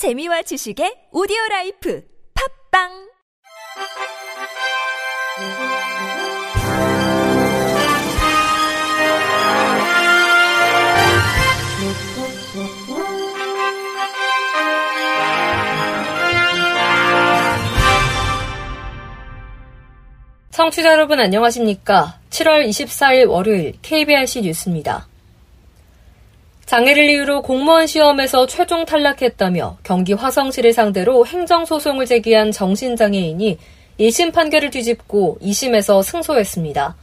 재미와 지식의 오디오 라이프 팝빵 청취자 여러분 안녕하십니까? 7월 24일 월요일 KBRC 뉴스입니다. 장애를 이유로 공무원 시험에서 최종 탈락했다며 경기 화성시를 상대로 행정소송을 제기한 정신장애인이 1심 판결을 뒤집고 2심에서 승소했습니다.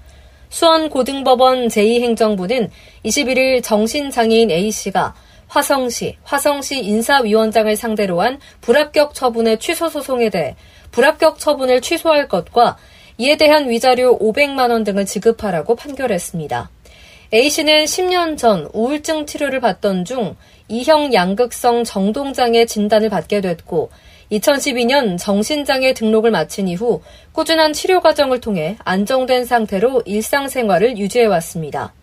수원고등법원 제2행정부는 21일 정신장애인 A씨가 화성시, 화성시 인사위원장을 상대로 한 불합격 처분의 취소 소송에 대해 불합격 처분을 취소할 것과 이에 대한 위자료 500만 원 등을 지급하라고 판결했습니다. A씨는 10년 전 우울증 치료를 받던 중 이형 양극성 정동장애 진단을 받게 됐고 2012년 정신장애 등록을 마친 이후 꾸준한 치료 과정을 통해 안정된 상태로 일상생활을 유지해왔습니다.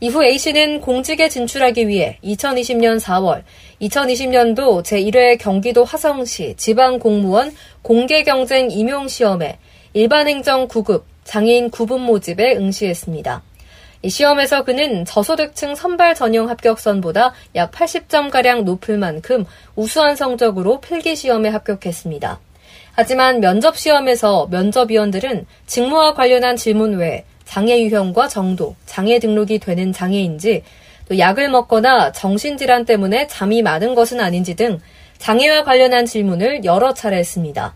이후 A씨는 공직에 진출하기 위해 2020년 4월, 2020년도 제1회 경기도 화성시 지방공무원 공개경쟁 임용시험에 일반행정 9급 장애인 구분 모집에 응시했습니다. 이 시험에서 그는 저소득층 선발 전형 합격선보다 약 80점가량 높을 만큼 우수한 성적으로 필기시험에 합격했습니다. 하지만 면접시험에서 면접위원들은 직무와 관련한 질문 외에 장애 유형과 정도, 장애 등록이 되는 장애인지, 또 약을 먹거나 정신질환 때문에 잠이 많은 것은 아닌지 등 장애와 관련한 질문을 여러 차례 했습니다.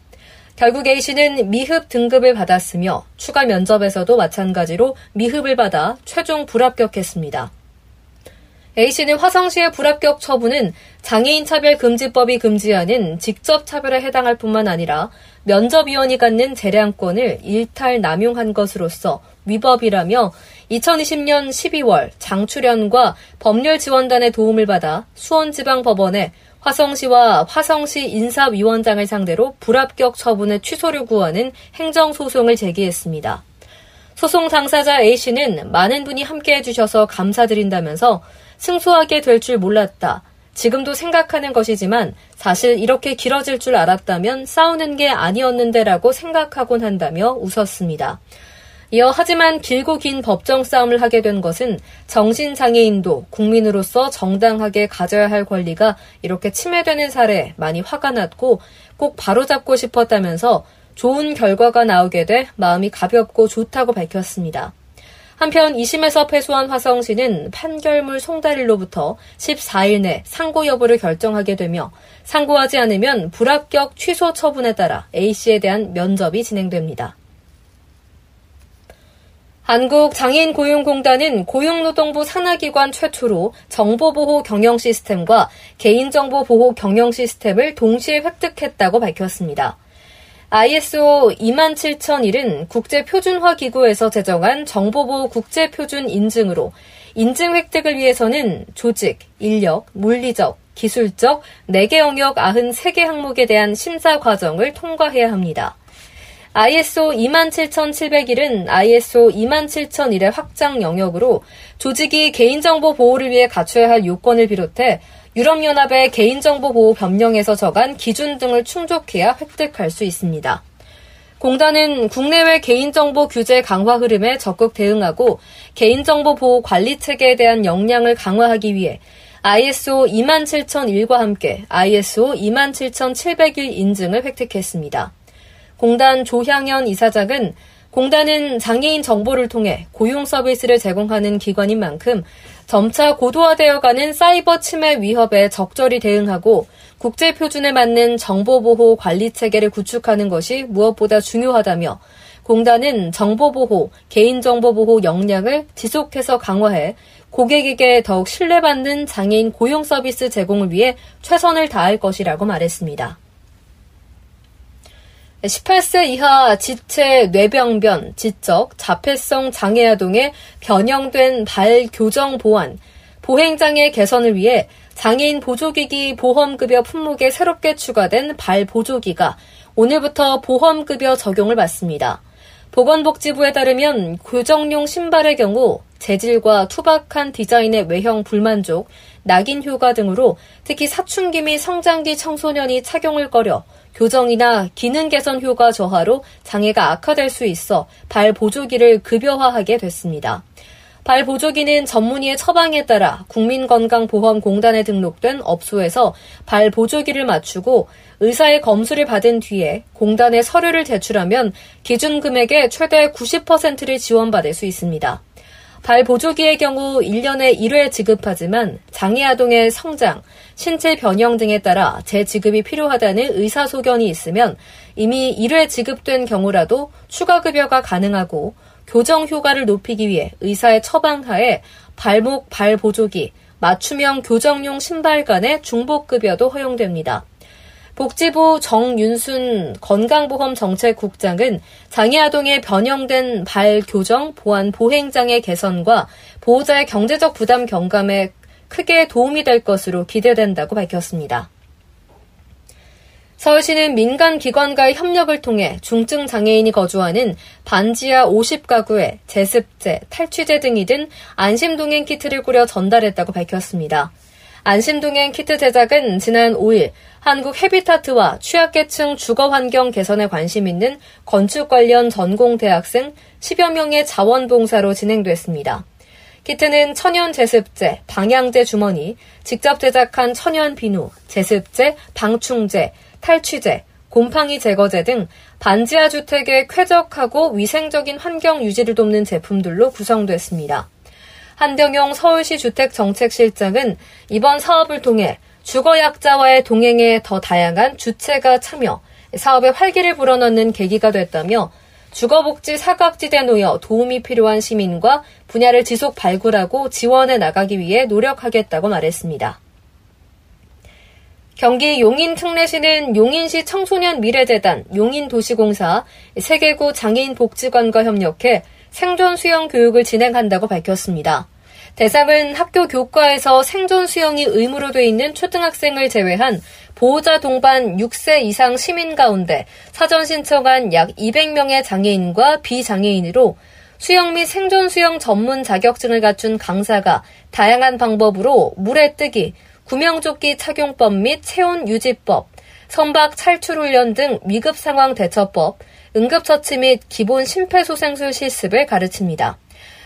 결국 A씨는 미흡 등급을 받았으며 추가 면접에서도 마찬가지로 미흡을 받아 최종 불합격했습니다. A씨는 화성시의 불합격 처분은 장애인 차별 금지법이 금지하는 직접 차별에 해당할 뿐만 아니라 면접위원이 갖는 재량권을 일탈 남용한 것으로서 위법이라며 2020년 12월 장출연과 법률지원단의 도움을 받아 수원지방법원에 화성시와 화성시 인사위원장을 상대로 불합격 처분의 취소를 구하는 행정소송을 제기했습니다. 소송 당사자 A씨는 많은 분이 함께 해주셔서 감사드린다면서 승소하게 될 줄 몰랐다. 지금도 생각하는 것이지만 사실 이렇게 길어질 줄 알았다면 싸우는 게 아니었는데라고 생각하곤 한다며 웃었습니다. 이어 하지만 길고 긴 법정 싸움을 하게 된 것은 정신장애인도 국민으로서 정당하게 가져야 할 권리가 이렇게 침해되는 사례에 많이 화가 났고 꼭 바로잡고 싶었다면서 좋은 결과가 나오게 돼 마음이 가볍고 좋다고 밝혔습니다. 한편 2심에서 패소한 화성시는 판결물 송달일로부터 14일 내 상고 여부를 결정하게 되며 상고하지 않으면 불합격 취소 처분에 따라 A씨에 대한 면접이 진행됩니다. 한국장애인고용공단은 고용노동부 산하기관 최초로 정보보호 경영 시스템과 개인정보 보호 경영 시스템을 동시에 획득했다고 밝혔습니다. ISO 27001은 국제표준화 기구에서 제정한 정보보호 국제표준 인증으로 인증 획득을 위해서는 조직, 인력, 물리적, 기술적 4개 영역 93개 항목에 대한 심사 과정을 통과해야 합니다. ISO 27701은 ISO 27001의 확장 영역으로 조직이 개인정보 보호를 위해 갖춰야 할 요건을 비롯해 유럽연합의 개인정보 보호 법령에서 정한 기준 등을 충족해야 획득할 수 있습니다. 공단은 국내외 개인정보 규제 강화 흐름에 적극 대응하고 개인정보 보호 관리 체계에 대한 역량을 강화하기 위해 ISO 27001과 함께 ISO 27701 인증을 획득했습니다. 공단 조향현 이사장은 공단은 장애인 정보를 통해 고용 서비스를 제공하는 기관인 만큼 점차 고도화되어 가는 사이버 침해 위협에 적절히 대응하고 국제 표준에 맞는 정보보호 관리 체계를 구축하는 것이 무엇보다 중요하다며 공단은 정보보호, 개인정보보호 역량을 지속해서 강화해 고객에게 더욱 신뢰받는 장애인 고용 서비스 제공을 위해 최선을 다할 것이라고 말했습니다. 18세 이하 지체 뇌병변, 지적, 자폐성 장애 아 동의 변형된 발 교정 보완, 보행장애 개선을 위해 장애인 보조기기 보험급여 품목에 새롭게 추가된 발 보조기가 오늘부터 보험급여 적용을 받습니다. 보건복지부에 따르면 교정용 신발의 경우 재질과 투박한 디자인의 외형 불만족, 낙인 효과 등으로 특히 사춘기 및 성장기 청소년이 착용을 꺼려 교정이나 기능 개선 효과 저하로 장애가 악화될 수 있어 발 보조기를 급여화하게 됐습니다. 발 보조기는 전문의의 처방에 따라 국민건강보험공단에 등록된 업소에서 발 보조기를 맞추고 의사의 검수를 받은 뒤에 공단에 서류를 제출하면 기준 금액의 최대 90%를 지원받을 수 있습니다. 발 보조기의 경우 1년에 1회 지급하지만 장애 아동의 성장, 신체 변형 등에 따라 재지급이 필요하다는 의사소견이 있으면 이미 1회 지급된 경우라도 추가 급여가 가능하고 교정 효과를 높이기 위해 의사의 처방하에 발목 발 보조기, 맞춤형 교정용 신발 간의 중복급여도 허용됩니다. 복지부 정윤순 건강보험정책국장은 장애아동의 변형된 발 교정, 보안, 보행장애 개선과 보호자의 경제적 부담 경감에 크게 도움이 될 것으로 기대된다고 밝혔습니다. 서울시는 민간 기관과의 협력을 통해 중증 장애인이 거주하는 반지하 50가구에 제습제, 탈취제 등이 든 안심동행 키트를 꾸려 전달했다고 밝혔습니다. 안심동행 키트 제작은 지난 5일 한국 헤비타트와 취약계층 주거 환경 개선에 관심 있는 건축 관련 전공 대학생 10여 명의 자원봉사로 진행됐습니다. 키트는 천연 제습제, 방향제 주머니, 직접 제작한 천연 비누, 제습제, 방충제, 탈취제, 곰팡이 제거제 등 반지하 주택의 쾌적하고 위생적인 환경 유지를 돕는 제품들로 구성됐습니다. 한경영 서울시 주택정책실장은 이번 사업을 통해 주거약자와의 동행에 더 다양한 주체가 참여, 사업에 활기를 불어넣는 계기가 됐다며 주거복지 사각지대 놓여 도움이 필요한 시민과 분야를 지속 발굴하고 지원해 나가기 위해 노력하겠다고 말했습니다. 경기 용인 특례시는 용인시 청소년 미래재단, 용인도시공사, 세계구 장애인복지관과 협력해 생존 수영 교육을 진행한다고 밝혔습니다. 대상은 학교 교과에서 생존 수영이 의무로 돼 있는 초등학생을 제외한 보호자 동반 6세 이상 시민 가운데 사전 신청한 약 200명의 장애인과 비장애인으로 수영 및 생존 수영 전문 자격증을 갖춘 강사가 다양한 방법으로 물에 뜨기, 구명조끼 착용법 및 체온 유지법, 선박 탈출 훈련 등 위급 상황 대처법, 응급처치 및 기본 심폐소생술 실습을 가르칩니다.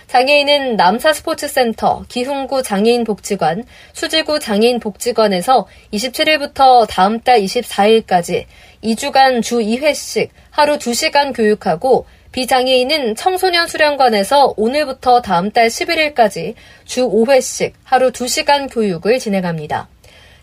장애인은 남사스포츠센터, 기흥구 장애인복지관, 수지구 장애인복지관에서 27일부터 다음 달 24일까지 2주간 주 2회씩 하루 2시간 교육하고 비장애인은 청소년 수련관에서 오늘부터 다음 달 11일까지 주 5회씩 하루 2시간 교육을 진행합니다.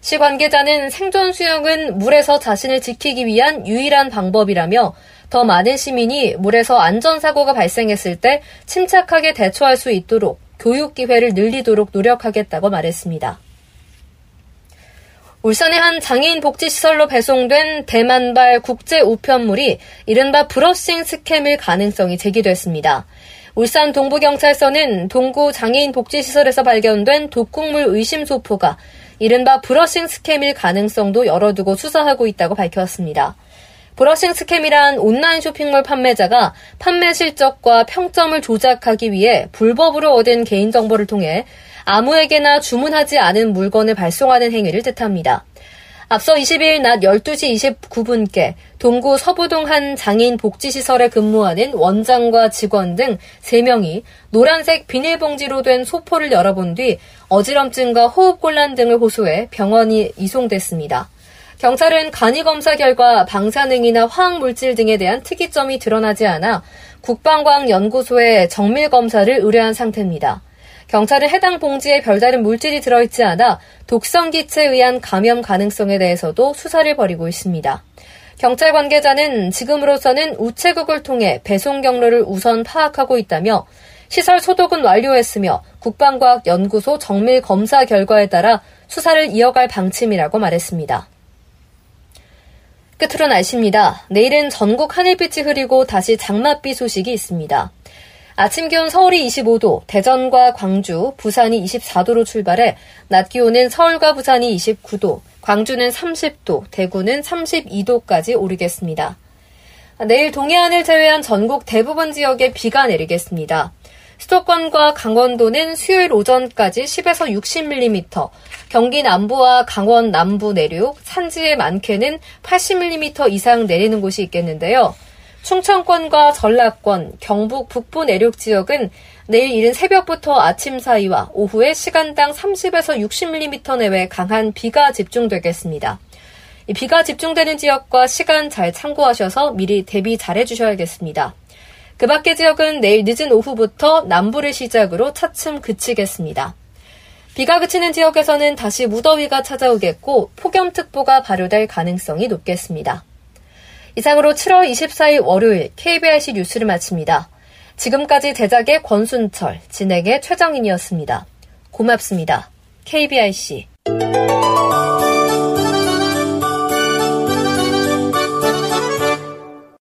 시 관계자는 생존 수영은 물에서 자신을 지키기 위한 유일한 방법이라며 더 많은 시민이 물에서 안전사고가 발생했을 때 침착하게 대처할 수 있도록 교육 기회를 늘리도록 노력하겠다고 말했습니다. 울산의 한 장애인 복지시설로 배송된 대만발 국제 우편물이 이른바 브러싱 스캠일 가능성이 제기됐습니다. 울산 동부경찰서는 동구 장애인 복지시설에서 발견된 독국물 의심 소포가 이른바 브러싱 스캠일 가능성도 열어두고 수사하고 있다고 밝혔습니다. 브러싱 스캠이란 온라인 쇼핑몰 판매자가 판매 실적과 평점을 조작하기 위해 불법으로 얻은 개인정보를 통해 아무에게나 주문하지 않은 물건을 발송하는 행위를 뜻합니다. 앞서 20일 낮 12시 29분께 동구 서부동 한 장애인 복지시설에 근무하는 원장과 직원 등 3명이 노란색 비닐봉지로 된 소포를 열어본 뒤 어지럼증과 호흡곤란 등을 호소해 병원이 이송됐습니다. 경찰은 간이 검사 결과 방사능이나 화학 물질 등에 대한 특이점이 드러나지 않아 국방과학연구소에 정밀 검사를 의뢰한 상태입니다. 경찰은 해당 봉지에 별다른 물질이 들어있지 않아 독성 기체에 의한 감염 가능성에 대해서도 수사를 벌이고 있습니다. 경찰 관계자는 지금으로서는 우체국을 통해 배송 경로를 우선 파악하고 있다며 시설 소독은 완료했으며 국방과학연구소 정밀 검사 결과에 따라 수사를 이어갈 방침이라고 말했습니다. 끝으로 날씨입니다. 내일은 전국 하늘빛이 흐리고 다시 장맛비 소식이 있습니다. 아침 기온 서울이 25도, 대전과 광주, 부산이 24도로 출발해 낮 기온은 서울과 부산이 29도, 광주는 30도, 대구는 32도까지 오르겠습니다. 내일 동해안을 제외한 전국 대부분 지역에 비가 내리겠습니다. 수도권과 강원도는 수요일 오전까지 10에서 60mm, 경기 남부와 강원 남부 내륙, 산지의 많게는 80mm 이상 내리는 곳이 있겠는데요. 충청권과 전라권, 경북 북부 내륙 지역은 내일 이른 새벽부터 아침 사이와 오후에 시간당 30에서 60mm 내외 강한 비가 집중되겠습니다. 비가 집중되는 지역과 시간 잘 참고하셔서 미리 대비 잘 해주셔야겠습니다. 그 밖의 지역은 내일 늦은 오후부터 남부를 시작으로 차츰 그치겠습니다. 비가 그치는 지역에서는 다시 무더위가 찾아오겠고 폭염특보가 발효될 가능성이 높겠습니다. 이상으로 7월 24일 월요일 KBRC 뉴스를 마칩니다. 지금까지 제작의 권순철, 진행의 최정인이었습니다. 고맙습니다. KBRC